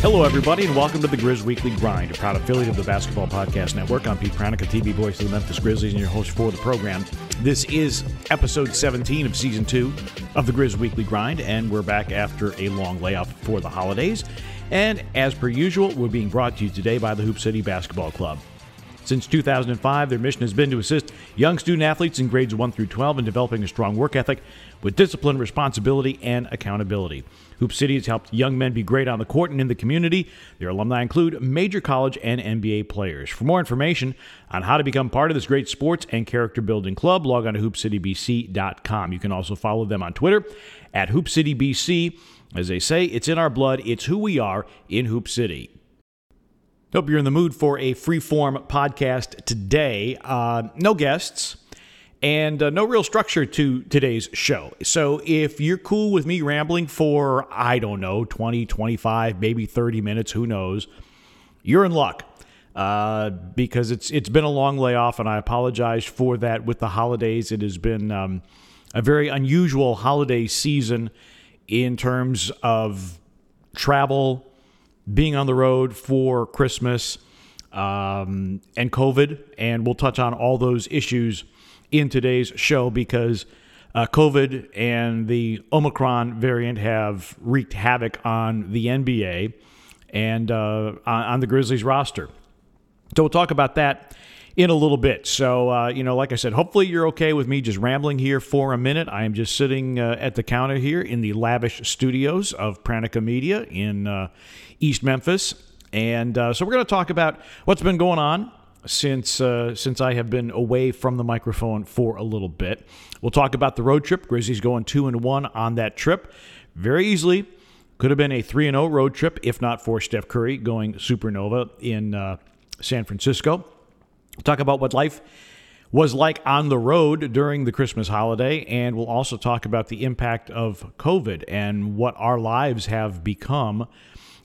Hello, everybody, and welcome to the Grizz Weekly Grind, a proud affiliate of the Basketball Podcast Network. I'm Pete Pranica, TV voice of the Memphis Grizzlies, and your host for the program. This is episode 17 of season two of the Grizz Weekly Grind, and we're back after a long layoff for the holidays. And as per usual, we're being brought to you today by the Hoop City Basketball Club. Since 2005, their mission has been to assist young student athletes in grades 1 through 12 in developing a strong work ethic with discipline, responsibility, and accountability. Hoop City has helped young men be great on the court and in the community. Their alumni include major college and NBA players. For more information on how to become part of this great sports and character building club, log on to hoopcitybc.com. You can also follow them on Twitter at hoopcitybc. As they say, it's in our blood, it's who we are in Hoop City. Hope you're in the mood for a free-form podcast today. Uh, no guests and uh, no real structure to today's show. So if you're cool with me rambling for, I don't know, 20, 25, maybe 30 minutes, who knows, you're in luck. Uh, because it's it's been a long layoff, and I apologize for that. With the holidays, it has been um, a very unusual holiday season in terms of travel, being on the road for Christmas, um, and COVID. And we'll touch on all those issues in today's show because uh, COVID and the Omicron variant have wreaked havoc on the NBA and uh, on the Grizzlies roster. So we'll talk about that in a little bit. So, uh, you know, like I said, hopefully you're okay with me just rambling here for a minute. I am just sitting uh, at the counter here in the lavish studios of Pranica Media in uh, East Memphis. And uh, so we're going to talk about what's been going on since uh, since I have been away from the microphone for a little bit. We'll talk about the road trip. Grizzlies going two and one on that trip, very easily. Could have been a three and zero road trip if not for Steph Curry going supernova in uh, San Francisco. Talk about what life was like on the road during the Christmas holiday, and we'll also talk about the impact of COVID and what our lives have become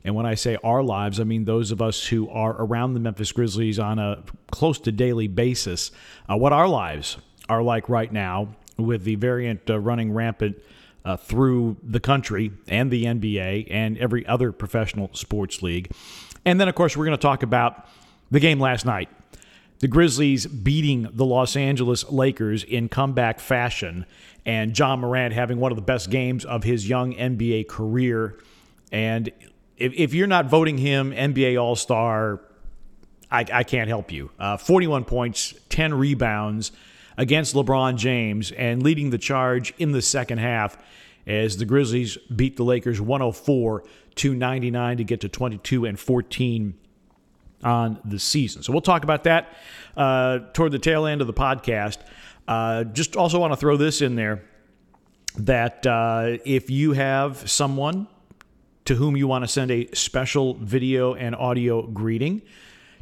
and when I say our lives, I mean those of us who are around the Memphis Grizzlies on a close to daily basis, uh, what our lives are like right now with the variant uh, running rampant uh, through the country and the NBA and every other professional sports league. And then, of course, we're going to talk about the game last night. The Grizzlies beating the Los Angeles Lakers in comeback fashion, and Ja Morant having one of the best games of his young NBA career. And if, if you're not voting him NBA All Star, I, I, can't help you. Uh, 41 points, 10 rebounds against LeBron James, and leading the charge in the second half as the Grizzlies beat the Lakers 104 to 99 to get to 22 and 14 on the season. So we'll talk about that uh, toward the tail end of the podcast. Uh, just also want to throw this in there that uh, if you have someone to whom you want to send a special video and audio greeting,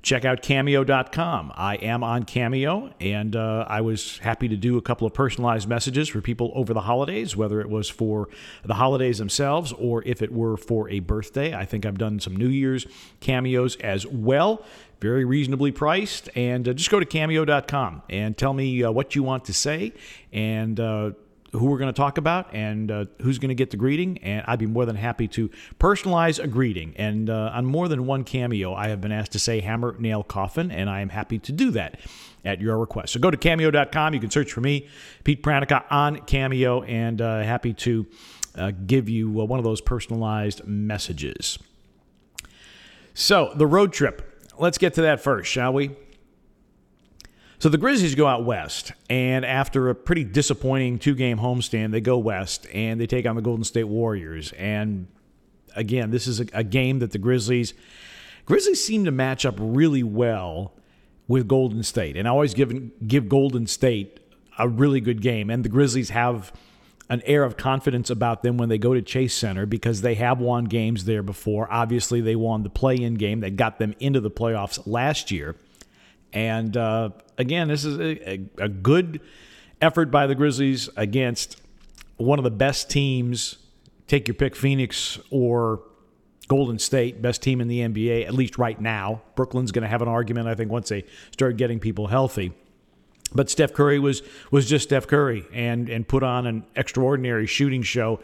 check out cameo.com. I am on Cameo, and uh, I was happy to do a couple of personalized messages for people over the holidays, whether it was for the holidays themselves or if it were for a birthday. I think I've done some New Year's cameos as well. Very reasonably priced. And uh, just go to cameo.com and tell me uh, what you want to say. And uh, who we're going to talk about and uh, who's going to get the greeting. And I'd be more than happy to personalize a greeting. And uh, on more than one cameo, I have been asked to say hammer, nail, coffin, and I am happy to do that at your request. So go to cameo.com. You can search for me, Pete Pranica, on Cameo, and uh, happy to uh, give you uh, one of those personalized messages. So, the road trip. Let's get to that first, shall we? So the Grizzlies go out west, and after a pretty disappointing two game homestand, they go west and they take on the Golden State Warriors. And again, this is a, a game that the Grizzlies Grizzlies seem to match up really well with Golden State, and I always give give Golden State a really good game. And the Grizzlies have an air of confidence about them when they go to Chase Center because they have won games there before. Obviously, they won the play-in game that got them into the playoffs last year. And uh, again, this is a, a, good effort by the Grizzlies against one of the best teams. Take your pick, Phoenix or Golden State, best team in the NBA, at least right now. Brooklyn's going to have an argument, I think, once they start getting people healthy. But Steph Curry was was just Steph Curry and and put on an extraordinary shooting show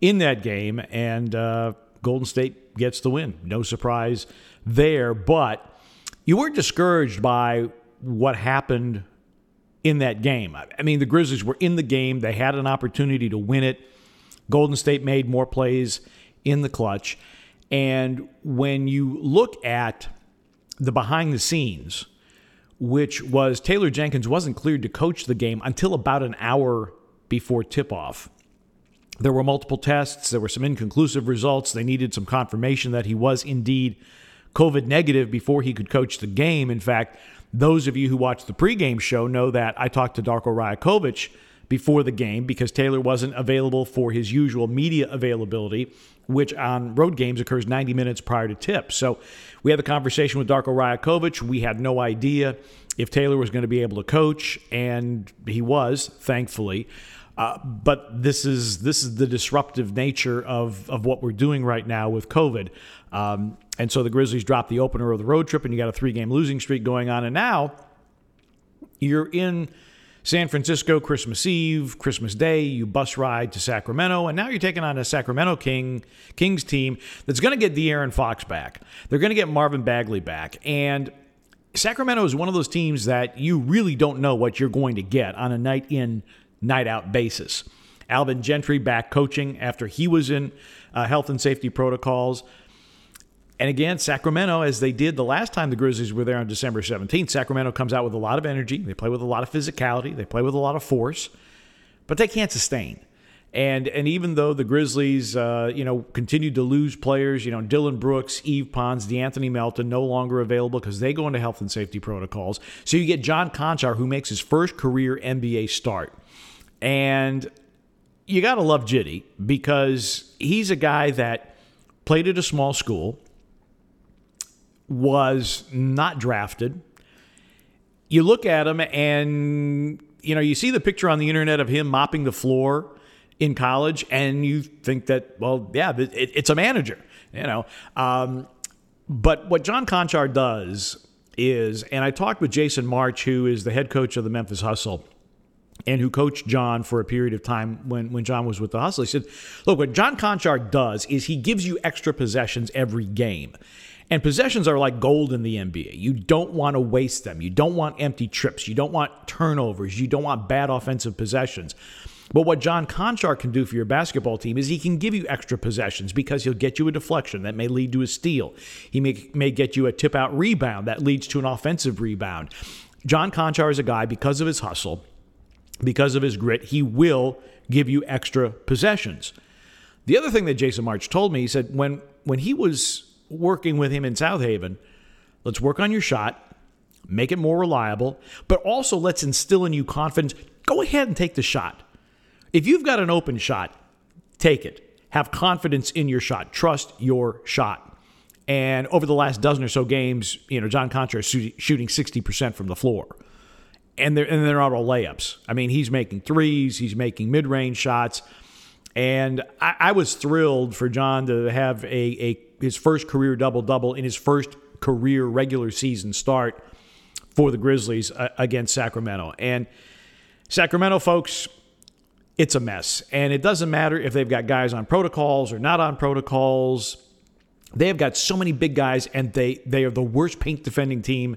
in that game. And uh, Golden State gets the win. No surprise there, but you weren't discouraged by what happened in that game. I mean, the Grizzlies were in the game, they had an opportunity to win it. Golden State made more plays in the clutch. And when you look at the behind the scenes, which was Taylor Jenkins wasn't cleared to coach the game until about an hour before tip off. There were multiple tests, there were some inconclusive results. They needed some confirmation that he was indeed COVID negative before he could coach the game. In fact, those of you who watched the pregame show know that I talked to Darko Rajakovic before the game because Taylor wasn't available for his usual media availability, which on road games occurs 90 minutes prior to tip. So we had the conversation with Darko Rajakovic. We had no idea if Taylor was going to be able to coach, and he was, thankfully. Uh, but this is this is the disruptive nature of of what we're doing right now with COVID. Um, and so the Grizzlies dropped the opener of the road trip, and you got a three game losing streak going on. And now you're in San Francisco Christmas Eve, Christmas Day, you bus ride to Sacramento, and now you're taking on a Sacramento King Kings team that's going to get De'Aaron Fox back. They're going to get Marvin Bagley back, and Sacramento is one of those teams that you really don't know what you're going to get on a night in, night out basis. Alvin Gentry back coaching after he was in uh, health and safety protocols. And again, Sacramento, as they did the last time the Grizzlies were there on December 17th, Sacramento comes out with a lot of energy. They play with a lot of physicality. They play with a lot of force, but they can't sustain. And and even though the Grizzlies, uh, you know, continued to lose players, you know, Dillon Brooks, Yves Pons, De'Anthony Melton, no longer available because they go into health and safety protocols. So you get John Konchar, who makes his first career NBA start, and you got to love Jitty because he's a guy that played at a small school was not drafted. You look at him and you know, you see the picture on the internet of him mopping the floor in college and you think that well, yeah, it, it's a manager, you know. Um, but what John Konchar does is, and I talked with Jason March, who is the head coach of the Memphis Hustle and who coached John for a period of time when, when John was with the Hustle. He said, Look, what John Konchar does is he gives you extra possessions every game. And possessions are like gold in the NBA. You don't want to waste them. You don't want empty trips. You don't want turnovers. You don't want bad offensive possessions. But what John Konchar can do for your basketball team is he can give you extra possessions because he'll get you a deflection that may lead to a steal. He may, may get you a tip out rebound that leads to an offensive rebound. John Konchar is a guy, because of his hustle, because of his grit, he will give you extra possessions. The other thing that Jason March told me, he said when when he was working with him in Southaven, let's work on your shot, make it more reliable, but also let's instill in you confidence. Go ahead and take the shot. If you've got an open shot, take it. Have confidence in your shot. Trust your shot. And over the last dozen or so games, you know, John Konchar is shooting 60% from the floor. And they're, and they're not all layups. I mean, he's making threes, he's making mid range shots. And I, I, was thrilled for John to have a, a his first career double double in his first career regular season start for the Grizzlies uh, against Sacramento. And Sacramento folks, it's a mess. And it doesn't matter if they've got guys on protocols or not on protocols. They have got so many big guys, and they they are the worst paint defending team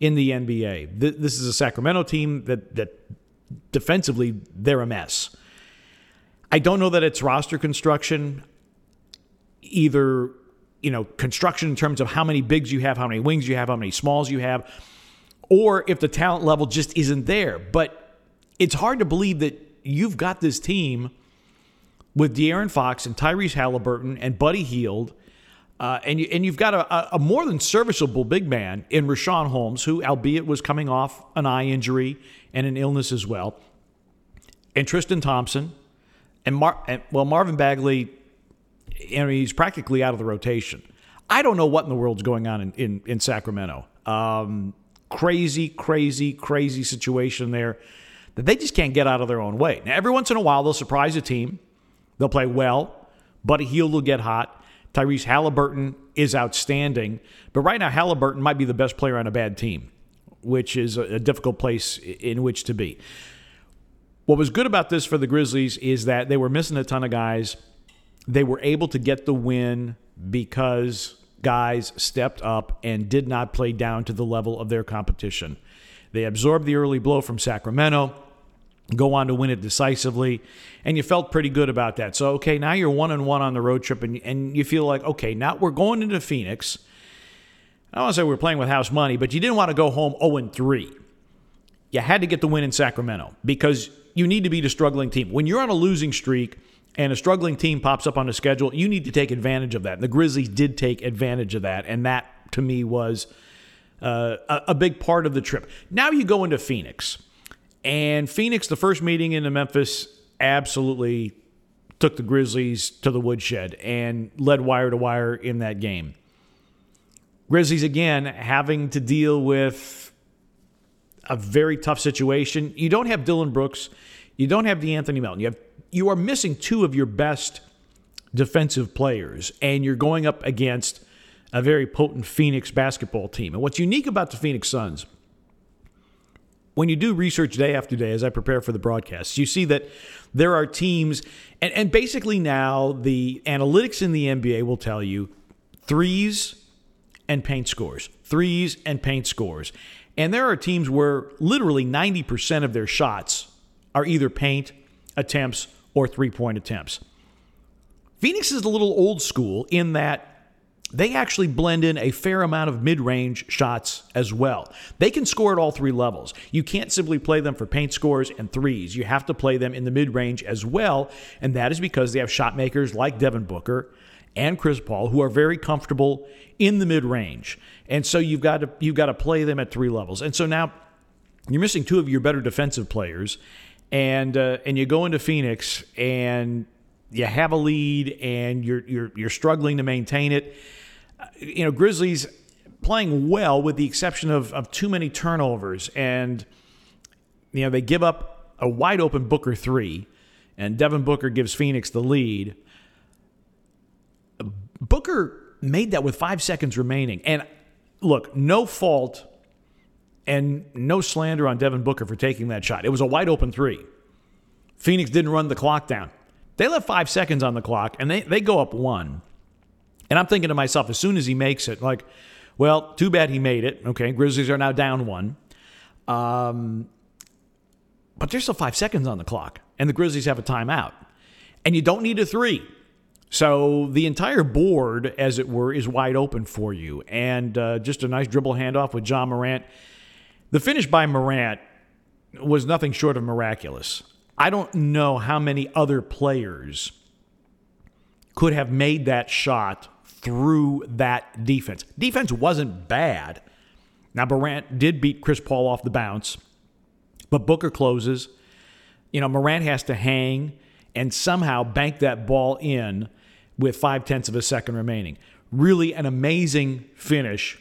in the NBA. This is a Sacramento team that that defensively they're a mess. I don't know that it's roster construction. Either you know, construction in terms of how many bigs you have, how many wings you have, how many smalls you have, or if the talent level just isn't there. But it's hard to believe that you've got this team with De'Aaron Fox and Tyrese Halliburton and Buddy Hield. Uh, and, you, and you've got a, a, more than serviceable big man in Richaun Holmes, who, albeit was coming off an eye injury and an illness as well, and Tristan Thompson, and, Mar- and well, Marvin Bagley Mean, he's practically out of the rotation. I don't know what in the world's going on in, in, in Sacramento. Um, crazy, crazy, crazy situation there that they just can't get out of their own way. Now, every once in a while, they'll surprise a team. They'll play well. Buddy Hield will get hot. Tyrese Halliburton is outstanding. But right now, Halliburton might be the best player on a bad team, which is a, a difficult place in which to be. What was good about this for the Grizzlies is that they were missing a ton of guys they were able to get the win because guys stepped up and did not play down to the level of their competition. They absorbed the early blow from Sacramento, go on to win it decisively, and you felt pretty good about that. So, okay, now you're one and one on the road trip, and, and you feel like, okay, now we're going into Phoenix. I don't want to say we're playing with house money, but you didn't want to go home 0 3. You had to get the win in Sacramento because you need to beat a struggling team. When you're on a losing streak, and a struggling team pops up on the schedule, you need to take advantage of that. And the Grizzlies did take advantage of that, and that to me was uh, a, a big part of the trip. Now you go into Phoenix, and Phoenix, the first meeting in Memphis, absolutely took the Grizzlies to the woodshed and led wire to wire in that game. Grizzlies again having to deal with a very tough situation. You don't have Dillon Brooks, you don't have De'Anthony Melton. You have you are missing two of your best defensive players, and you're going up against a very potent Phoenix basketball team. And what's unique about the Phoenix Suns, when you do research day after day as I prepare for the broadcasts, you see that there are teams, and, and basically now the analytics in the NBA will tell you threes and paint scores, threes and paint scores. And there are teams where literally 90% of their shots are either paint attempts or three point attempts. Phoenix is a little old school in that they actually blend in a fair amount of mid range shots as well. They can score at all three levels. You can't simply play them for paint scores and threes. You have to play them in the mid range as well. And that is because they have shot makers like Devin Booker and Chris Paul who are very comfortable in the mid range. And so you've got to you've got to play them at three levels. And so now you're missing two of your better defensive players and uh, and you go into Phoenix and you have a lead and you're you're you're struggling to maintain it. Uh, you know, Grizzlies playing well with the exception of of too many turnovers and you know they give up a wide open Booker 3 and Devin Booker gives Phoenix the lead. Booker made that with 5 seconds remaining and look, no fault and no slander on Devin Booker for taking that shot. It was a wide open three. Phoenix didn't run the clock down. They left five seconds on the clock and they, they go up one. And I'm thinking to myself, as soon as he makes it, like, well, too bad he made it. Okay, Grizzlies are now down one. Um, but there's still five seconds on the clock, and the Grizzlies have a timeout. And you don't need a three. So the entire board, as it were, is wide open for you. And uh, just a nice dribble handoff with Ja Morant the finish by Morant was nothing short of miraculous. I don't know how many other players could have made that shot through that defense. Defense wasn't bad. Now, Morant did beat Chris Paul off the bounce, but Booker closes. You know, Morant has to hang and somehow bank that ball in with five tenths of a second remaining. Really an amazing finish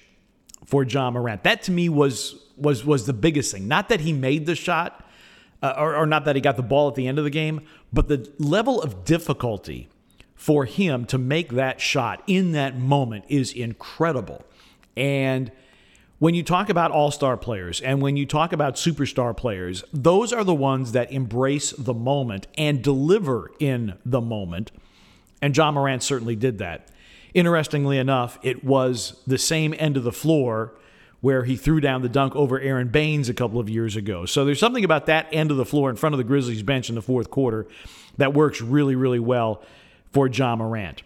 for Ja Morant. That to me was was was the biggest thing. Not that he made the shot, uh, or, or not that he got the ball at the end of the game, but the level of difficulty for him to make that shot in that moment is incredible. And when you talk about all star players and when you talk about superstar players, those are the ones that embrace the moment and deliver in the moment. And John Morant certainly did that. Interestingly enough, it was the same end of the floor where he threw down the dunk over Aron Baynes a couple of years ago. So there's something about that end of the floor in front of the Grizzlies bench in the fourth quarter that works really, really well for Ja Morant.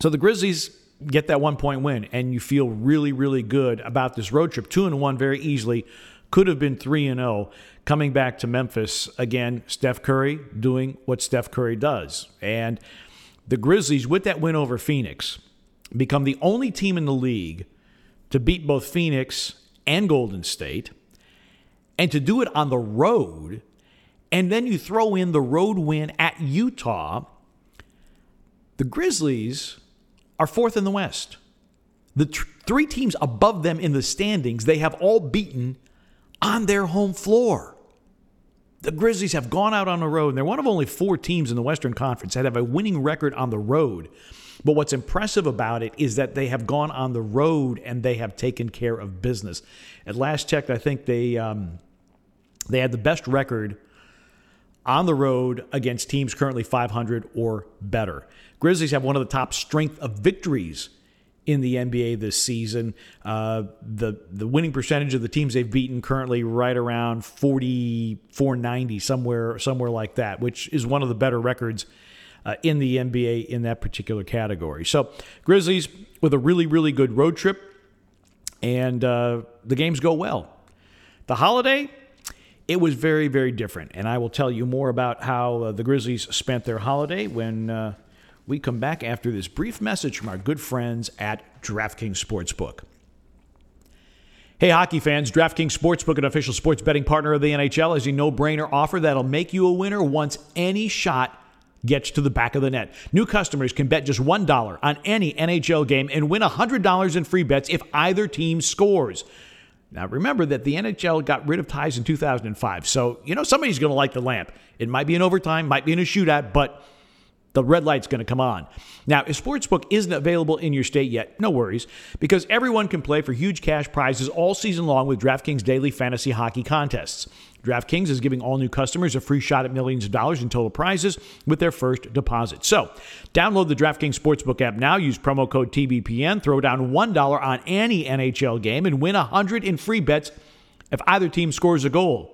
So the Grizzlies get that one point win, and you feel really, really good about this road trip. Two and one very easily. Could have been three and zero. Oh. Coming back to Memphis again, Steph Curry doing what Steph Curry does, and the Grizzlies with that win over Phoenix become the only team in the league to beat both Phoenix and Golden State, and to do it on the road, and then you throw in the road win at Utah, the Grizzlies are fourth in the West. The tr- three teams above them in the standings, they have all beaten on their home floor. The Grizzlies have gone out on the road, and they're one of only four teams in the Western Conference that have a winning record on the road. But what's impressive about it is that they have gone on the road and they have taken care of business. At last checked, I think they um, they had the best record on the road against teams currently 500 or better. Grizzlies have one of the top strength of victories in the NBA this season. Uh, the the winning percentage of the teams they've beaten currently right around 44 90 somewhere somewhere like that, which is one of the better records uh, in the NBA in that particular category. So Grizzlies with a really really good road trip, and uh, the games go well. The holiday. It was very, very different. And I will tell you more about how uh, the Grizzlies spent their holiday when uh, we come back after this brief message from our good friends at DraftKings Sportsbook. Hey, hockey fans, DraftKings Sportsbook, an official sports betting partner of the NHL, is a no brainer offer that'll make you a winner once any shot gets to the back of the net. New customers can bet just $1 on any NHL game and win $100 in free bets if either team scores. Now, remember that the NHL got rid of ties in 2005, so you know somebody's going to light the lamp. It might be in overtime, might be in a shootout, but the red light's going to come on. Now, if Sportsbook isn't available in your state yet, no worries, because everyone can play for huge cash prizes all season long with DraftKings daily fantasy hockey contests. DraftKings is giving all new customers a free shot at millions of dollars in total prizes with their first deposit. So, download the DraftKings Sportsbook app now, use promo code TBPN, throw down $1 on any NHL game, and win 100 in free bets if either team scores a goal.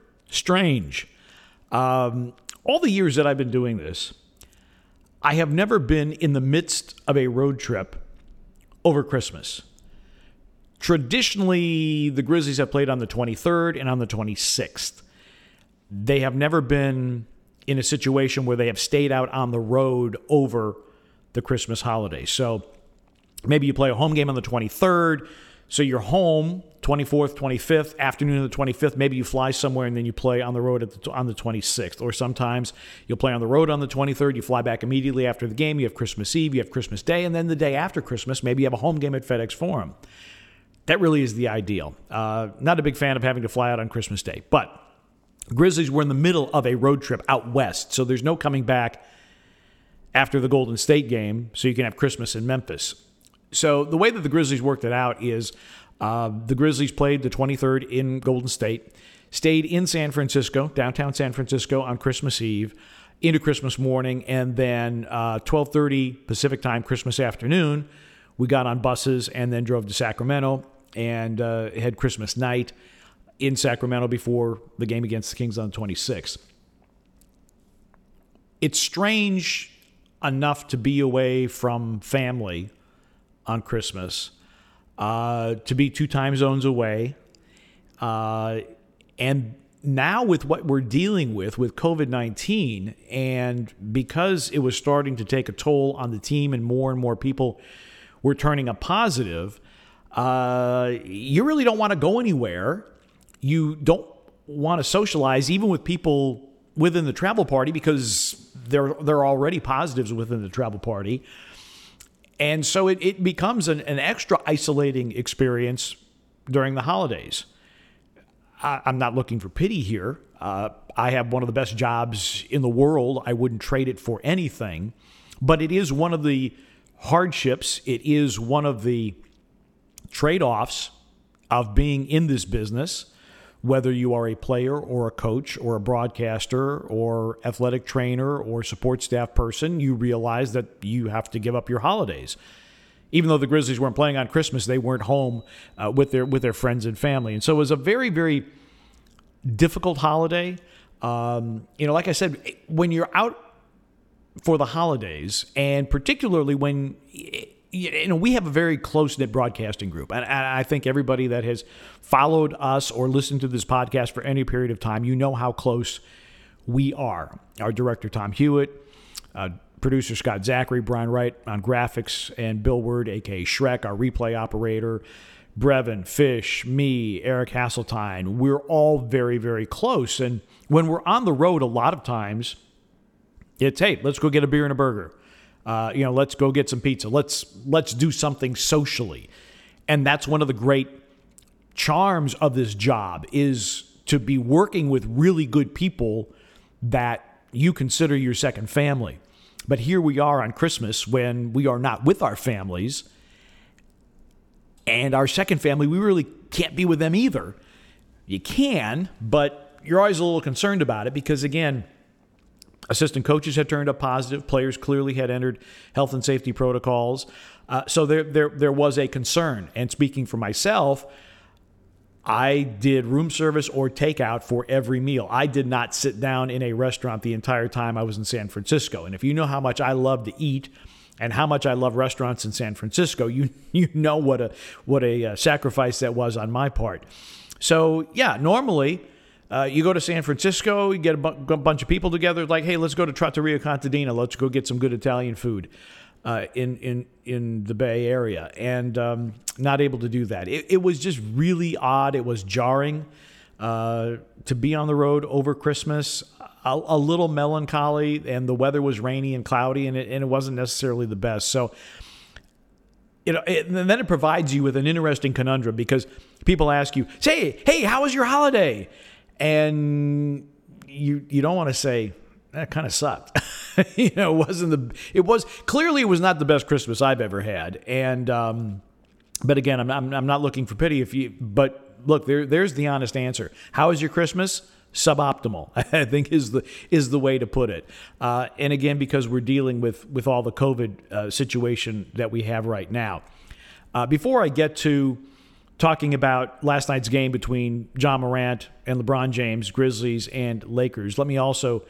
strange. Um, all the years that I've been doing this, I have never been in the midst of a road trip over Christmas. Traditionally, the Grizzlies have played on the 23rd and on the 26th. They have never been in a situation where they have stayed out on the road over the Christmas holiday. So maybe you play a home game on the 23rd, so you're home 24th, 25th, afternoon of the 25th. Maybe you fly somewhere and then you play on the road the, on the 26th. Or sometimes you'll play on the road on the 23rd. You fly back immediately after the game. You have Christmas Eve, you have Christmas Day, and then the day after Christmas, maybe you have a home game at FedEx Forum. That really is the ideal. Uh, not a big fan of having to fly out on Christmas Day, but Grizzlies were in the middle of a road trip out west, so there's no coming back after the Golden State game, so you can have Christmas in Memphis. So the way that the Grizzlies worked it out is uh, the Grizzlies played the 23rd in Golden State, stayed in San Francisco, downtown San Francisco, on Christmas Eve into Christmas morning, and then uh, 12:30 Pacific time, Christmas afternoon, we got on buses and then drove to Sacramento and uh, had Christmas night in Sacramento before the game against the Kings on the 26th. It's strange enough to be away from family on Christmas, uh, to be two time zones away. Uh, and now, with what we're dealing with with COVID 19, and because it was starting to take a toll on the team and more and more people were turning a positive, uh, you really don't want to go anywhere. You don't want to socialize, even with people within the travel party, because there are already positives within the travel party. And so it, it becomes an, an extra isolating experience during the holidays. I, am not looking for pity here. Uh, I have one of the best jobs in the world. I wouldn't trade it for anything. But it is one of the hardships, it is one of the trade offs of being in this business whether you are a player or a coach or a broadcaster or athletic trainer or support staff person, you realize that you have to give up your holidays. Even though the Grizzlies weren't playing on Christmas, they weren't home uh, with their with their friends and family, and so it was a very very difficult holiday. Um, you know, like I said, when you're out for the holidays, and particularly when you know, we have a very close knit broadcasting group. And, I think everybody that has followed us or listened to this podcast for any period of time, you know how close we are. Our director, Tom Hewitt, uh, producer, Scott Zachary, Brian Wright on graphics, and Bill Word, aka Shrek, our replay operator, Brevin, Fish, me, Eric Hasseltine, we're all very, very close. And when we're on the road, a lot of times it's, hey, let's go get a beer and a burger. Uh, you know, let's go get some pizza. Let's let's do something socially. And that's one of the great charms of this job is to be working with really good people that you consider your second family. But here we are on Christmas when we are not with our families. And our second family, we really can't be with them either. You can, but you're always a little concerned about it because, again, assistant coaches had turned up positive. Players clearly had entered health and safety protocols. Uh, so there, there, there was a concern. And speaking for myself, I did room service or takeout for every meal. I did not sit down in a restaurant the entire time I was in San Francisco. And if you know how much I love to eat and how much I love restaurants in San Francisco, you you know what a what a uh, sacrifice that was on my part. So yeah, normally. Uh, you go to San Francisco, you get a, bu- bunch of people together, like, hey, let's go to Trattoria Contadina, let's go get some good Italian food uh, in in in the Bay Area, and um, not able to do that. It, it, was just really odd. It was jarring uh, to be on the road over Christmas. A, a, little melancholy, and the weather was rainy and cloudy, and it, and it wasn't necessarily the best. So. You know, it, and then it provides you with an interesting conundrum because people ask you, "Say, hey, how was your holiday?" And you you don't want to say, that kind of sucked. you know, it wasn't the it was clearly it was not the best Christmas I've ever had. And um, but again, I'm not, I'm not looking for pity if you. But look, there there's the honest answer. How was your Christmas? Suboptimal, I think is the is the way to put it. Uh, and again, because we're dealing with with all the COVID uh, situation that we have right now. Uh, before I get to talking about last night's game between Ja Morant and LeBron James, Grizzlies and Lakers, let me also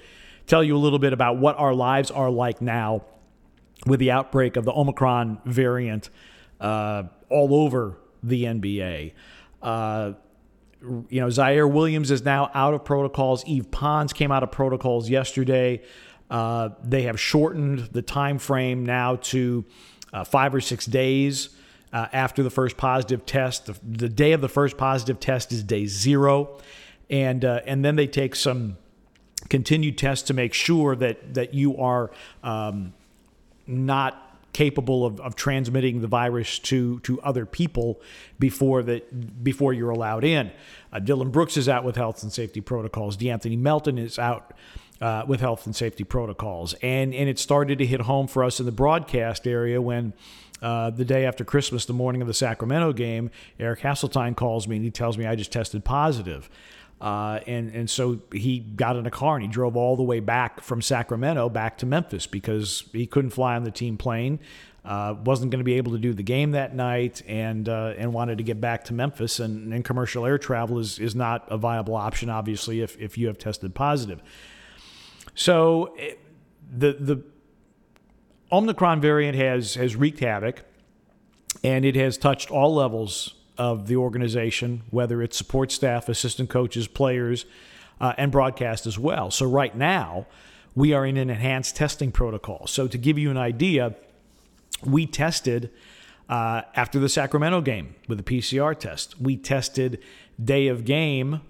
tell you a little bit about what our lives are like now with the outbreak of the Omicron variant uh, all over the NBA. Uh, you know, Ziaire Williams is now out of protocols. Yves Pons came out of protocols yesterday. Uh, they have shortened the time frame now to uh, five or six days uh, after the first positive test. The, the, day of the first positive test is day zero, and uh, and then they take some continued tests to make sure that that you are um, not capable of, of transmitting the virus to to other people before that before you're allowed in. Uh, Dillon Brooks is out with health and safety protocols. De'Anthony Melton is out. Uh, with health and safety protocols, and and it started to hit home for us in the broadcast area when uh, the day after Christmas, the morning of the Sacramento game, Eric Hasseltine calls me and he tells me I just tested positive. Uh, and and so he got in a car and he drove all the way back from Sacramento back to Memphis because he couldn't fly on the team plane, uh, wasn't going to be able to do the game that night, and uh, and wanted to get back to Memphis. And, and commercial air travel is is not a viable option, obviously, if if you have tested positive. So it, the the Omicron variant has has wreaked havoc, and it has touched all levels of the organization, whether it's support staff, assistant coaches, players, uh, and broadcast as well. So, right now, we are in an enhanced testing protocol. So, to give you an idea, we tested uh, after the Sacramento game with a PCR test. We tested day of game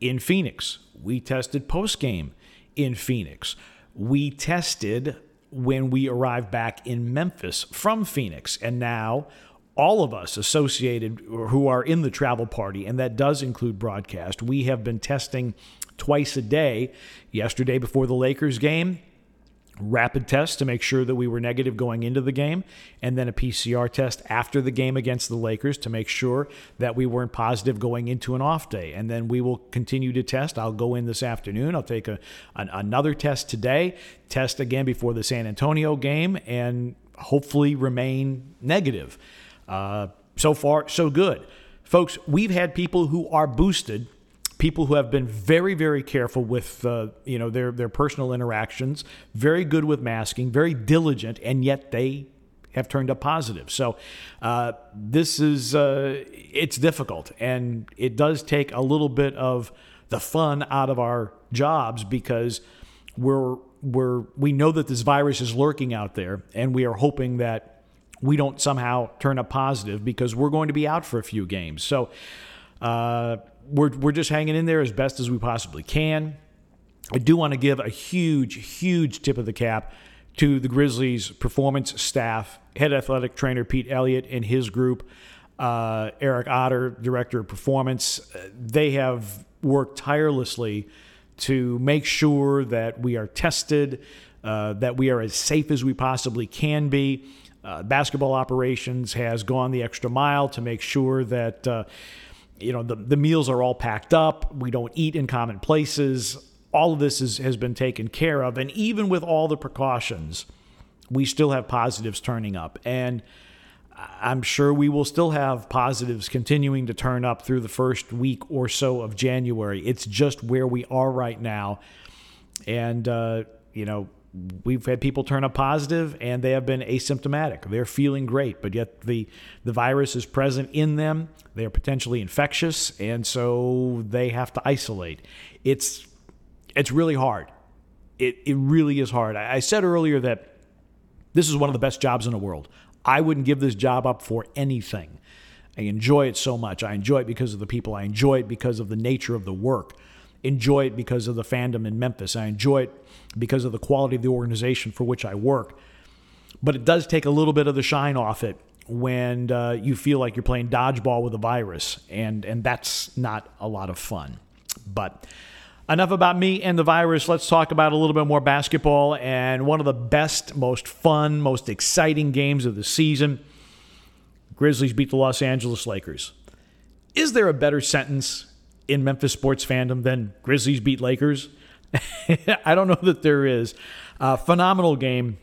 in Phoenix. We tested post game in Phoenix. We tested when we arrived back in Memphis from Phoenix. And now all of us associated who are in the travel party, and that does include broadcast, we have been testing twice a day. Yesterday before the Lakers game, rapid test to make sure that we were negative going into the game, and then a PCR test after the game against the Lakers to make sure that we weren't positive going into an off day. And then we will continue to test. I'll go in this afternoon. I'll take a, an, another test today, test again before the San Antonio game, and hopefully remain negative. Uh, so far, so good. Folks, we've had people who are boosted, people who have been very, very careful with uh, you know their their personal interactions, very good with masking, very diligent, and yet they have turned up positive. So uh, this is uh, it's difficult, and it does take a little bit of the fun out of our jobs because we're we're we know that this virus is lurking out there, and we are hoping that we don't somehow turn up positive because we're going to be out for a few games. So uh, we're, we're just hanging in there as best as we possibly can. I do want to give a huge, huge tip of the cap to the Grizzlies performance staff, head athletic trainer Pete Elliott and his group, uh, Eric Otter, director of performance. They have worked tirelessly to make sure that we are tested, uh, that we are as safe as we possibly can be. Uh, basketball operations has gone the extra mile to make sure that uh, you know the, the meals are all packed up. We don't eat in common places. All of this is, has been taken care of, and even with all the precautions, we still have positives turning up. And I'm sure we will still have positives continuing to turn up through the first week or so of January. It's just where we are right now. And, uh, you know, we've had people turn up positive and they have been asymptomatic. They're feeling great, but yet the, the virus is present in them. They are potentially infectious, and so they have to isolate. It's, it's really hard. It, it really is hard. I, I said earlier that this is one of the best jobs in the world. I wouldn't give this job up for anything. I enjoy it so much. I enjoy it because of the people. I enjoy it because of the nature of the work. Enjoy it because of the fandom in Memphis. I enjoy it because of the quality of the organization for which I work. But it does take a little bit of the shine off it when uh, you feel like you're playing dodgeball with a virus, and and that's not a lot of fun. But enough about me and the virus. Let's talk about a little bit more basketball and one of the best, most fun, most exciting games of the season. Grizzlies beat the Los Angeles Lakers. Is there a better sentence in Memphis sports fandom than Grizzlies beat Lakers? I don't know that there is. Uh, phenomenal game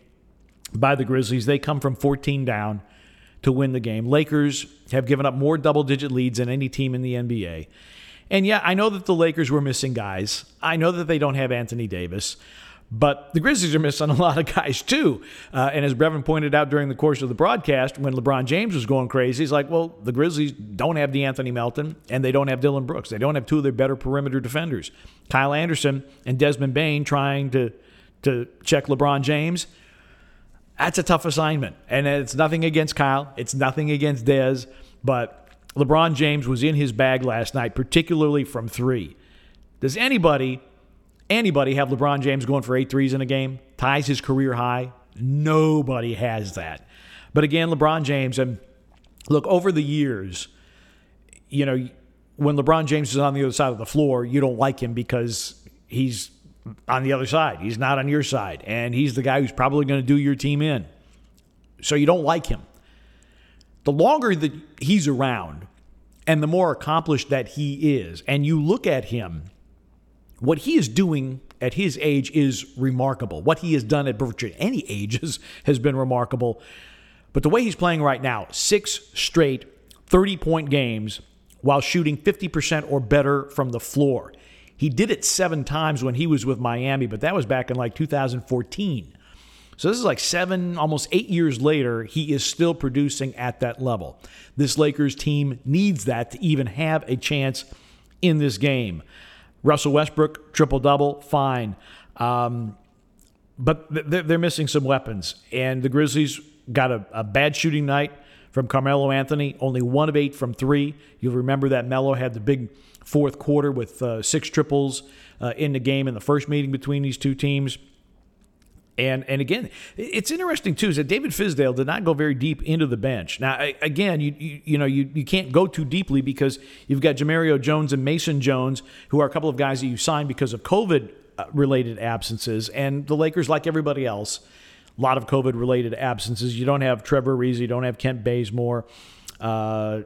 by the Grizzlies. They come from 14 down to win the game. Lakers have given up more double digit leads than any team in the NBA. And yeah, I know that the Lakers were missing guys. I know that they don't have Anthony Davis. But the Grizzlies are missing a lot of guys too. Uh, and as Brevin pointed out during the course of the broadcast, when LeBron James was going crazy, he's like, well, the Grizzlies don't have De'Anthony Melton and they don't have Dillon Brooks. They don't have two of their better perimeter defenders. Kyle Anderson and Desmond Bane trying to, to check LeBron James. That's a tough assignment. And it's nothing against Kyle, it's nothing against Dez, but LeBron James was in his bag last night, particularly from three. Does anybody, anybody have LeBron James going for eight threes in a game? Ties his career high? Nobody has that. But again, LeBron James, and look, over the years, you know, when LeBron James is on the other side of the floor, you don't like him because he's on the other side. He's not on your side. And he's the guy who's probably going to do your team in. So you don't like him the longer that he's around and the more accomplished that he is, and you look at him, what he is doing at his age is remarkable. What he has done at virtually any age has, has been remarkable. But the way he's playing right now, six straight 30 point games while shooting 50% or better from the floor. He did it seven times when he was with Miami, but that was back in like 2014. So this is like seven, almost eight years later, he is still producing at that level. This Lakers team needs that to even have a chance in this game. Russell Westbrook, triple double, fine. Um, but they're missing some weapons. And the Grizzlies got a, a, bad shooting night from Carmelo Anthony, only one of eight from three. You'll remember that Melo had the big fourth quarter with uh, six triples uh, in the game in the first meeting between these two teams. And and again, it's interesting too is that David Fizdale did not go very deep into the bench. Now again, you you, you know you, you can't go too deeply because you've got Jemerrio Jones and Mason Jones, who are a couple of guys that you signed because of COVID uh, related absences, and the Lakers, like everybody else, a lot of COVID related absences. You don't have Trevor Ariza, you don't have Kent Bazemore. Uh,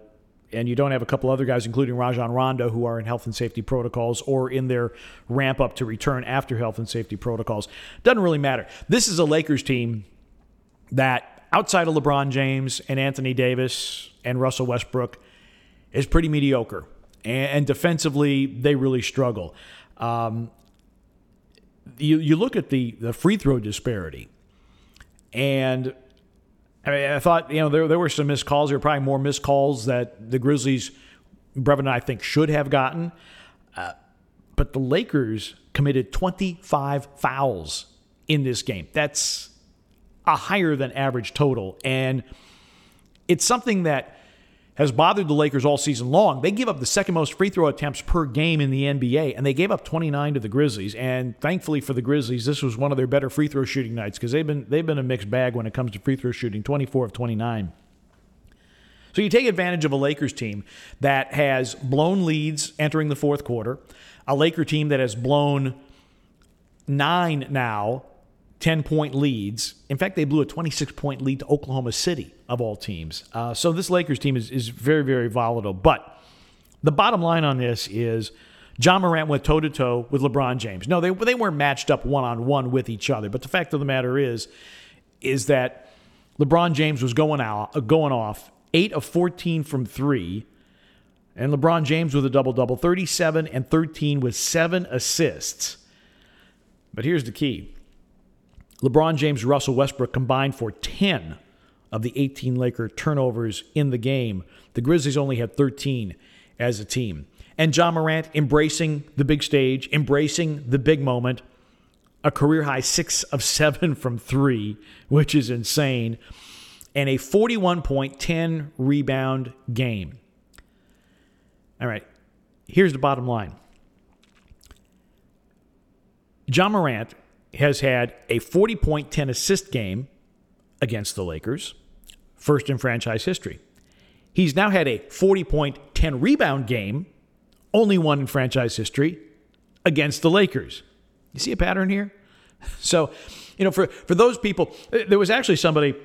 and you don't have a couple other guys, including Rajon Rondo, who are in health and safety protocols or in their ramp up to return after health and safety protocols. Doesn't really matter. This is a Lakers team that, outside of LeBron James and Anthony Davis and Russell Westbrook, is pretty mediocre. And, defensively, they really struggle. Um, you, you look at the, the free throw disparity, and I mean, I thought, you know, there, there were some missed calls. There were probably more missed calls that the Grizzlies, Brevin and I think, should have gotten. Uh, but the Lakers committed 25 fouls in this game. That's a higher than average total. And It's something that has bothered the Lakers all season long. They give up the second most free throw attempts per game in the NBA, and they gave up 29 to the Grizzlies. And thankfully for the Grizzlies, this was one of their better free throw shooting nights because they've been they've been a mixed bag when it comes to free throw shooting, 24 of 29. So you take advantage of a Lakers team that has blown leads entering the fourth quarter, a Laker team that has blown nine now 10 point leads. In fact, they blew a 26 point lead to Oklahoma City, of all teams. Uh, so this Lakers team is, is very, very volatile. But the bottom line on this is Ja Morant went toe to toe with LeBron James. No, they, they weren't matched up one on one with each other. But the fact of the matter is, is that LeBron James was going out, uh, going off, eight of 14 from three. And LeBron James with a double double, 37 and 13 with seven assists. But here's the key LeBron James, Russell Westbrook combined for 10 of the 18 Laker turnovers in the game. The Grizzlies only had 13 as a team. And Ja Morant embracing the big stage, embracing the big moment, a career high six of seven from three, which is insane, and a 41.10 rebound game. All right, here's the bottom line Ja Morant has had a 40 point 10 assist game against the Lakers, first in franchise history. He's now had a 40 point 10 rebound game, only one in franchise history, against the Lakers. You see a pattern here? So, you know, for, for those people, there was actually somebody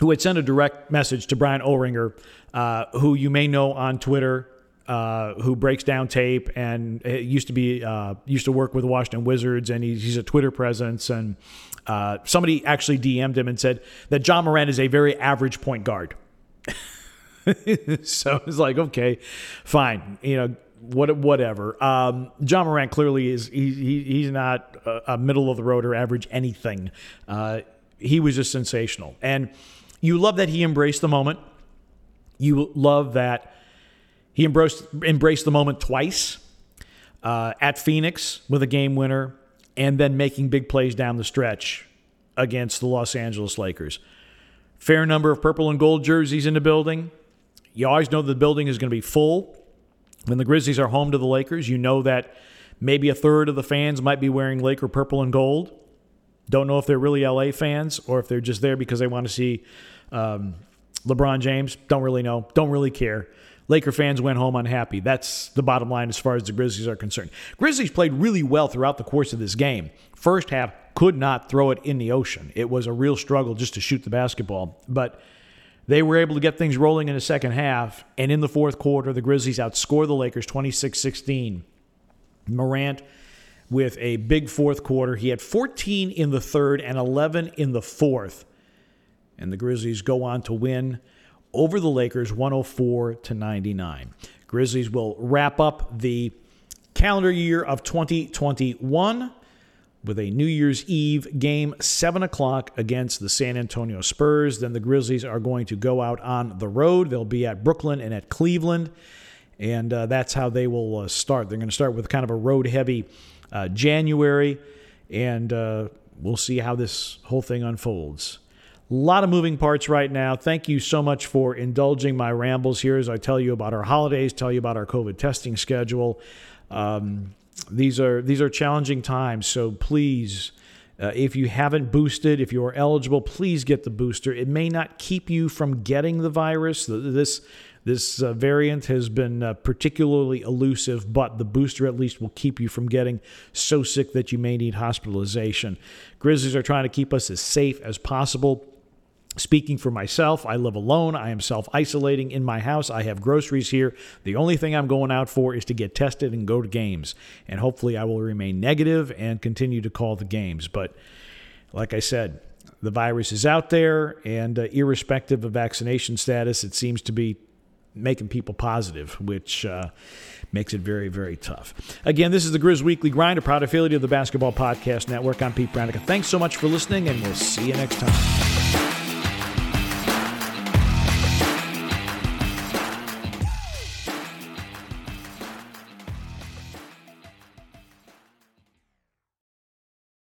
who had sent a direct message to Brian Ohringer, uh, who you may know on Twitter uh, who breaks down tape and used to be uh, used to work with Washington Wizards, and he's, he's a Twitter presence. And uh, somebody actually DM'd him and said that Ja Morant is a very average point guard. so it's like, okay, fine, you know, what, whatever. Um, Ja Morant clearly is he, he he's not a, a, middle of the road or average anything. Uh, he was just sensational, and you love that he embraced the moment. You love that he embraced, embraced the moment twice uh, at Phoenix with a game winner and then making big plays down the stretch against the Los Angeles Lakers. Fair number of purple and gold jerseys in the building. You always know the building is going to be full. When the Grizzlies are home to the Lakers, you know that maybe a third of the fans might be wearing Laker purple and gold. Don't know if they're really LA fans or if they're just there because they want to see um, LeBron James. Don't really know. Don't really care. Laker fans went home unhappy. That's the bottom line as far as the Grizzlies are concerned. Grizzlies played really well throughout the course of this game. First half, could not throw it in the ocean. It was a real struggle just to shoot the basketball. But they were able to get things rolling in the second half. And in the fourth quarter, the Grizzlies outscore the Lakers 26 16. Morant with a big fourth quarter. He had 14 in the third and 11 in the fourth. And the Grizzlies go on to win over the Lakers 104 to 99. Grizzlies will wrap up the calendar year of 2021 with a New Year's Eve game, 7 o'clock against the San Antonio Spurs. Then the Grizzlies are going to go out on the road. They'll be at Brooklyn and at Cleveland. And uh, that's how they will uh, start. They're going to start with kind of a road heavy uh, January. And uh, we'll see how this whole thing unfolds. A lot of moving parts right now. Thank you so much for indulging my rambles here as I tell you about our holidays, tell you about our COVID testing schedule. Um, these are these are challenging times, so please. Uh, if you haven't boosted, if you are eligible, please get the booster. It may not keep you from getting the virus. This this uh, variant has been uh, particularly elusive, but the booster at least will keep you from getting so sick that you may need hospitalization. Grizzlies are trying to keep us as safe as possible. Speaking for myself, I live alone. I am self isolating in my house. I have groceries here. The only thing I'm going out for is to get tested and go to games. And hopefully, I will remain negative and continue to call the games. But like I said, the virus is out there, and uh, irrespective of vaccination status, it seems to be making people positive, which uh, makes it very, very tough. Again, this is the Grizz Weekly Grind, a proud affiliate of the Basketball Podcast Network. I'm Pete Pranica. Thanks so much for listening, and we'll see you next time.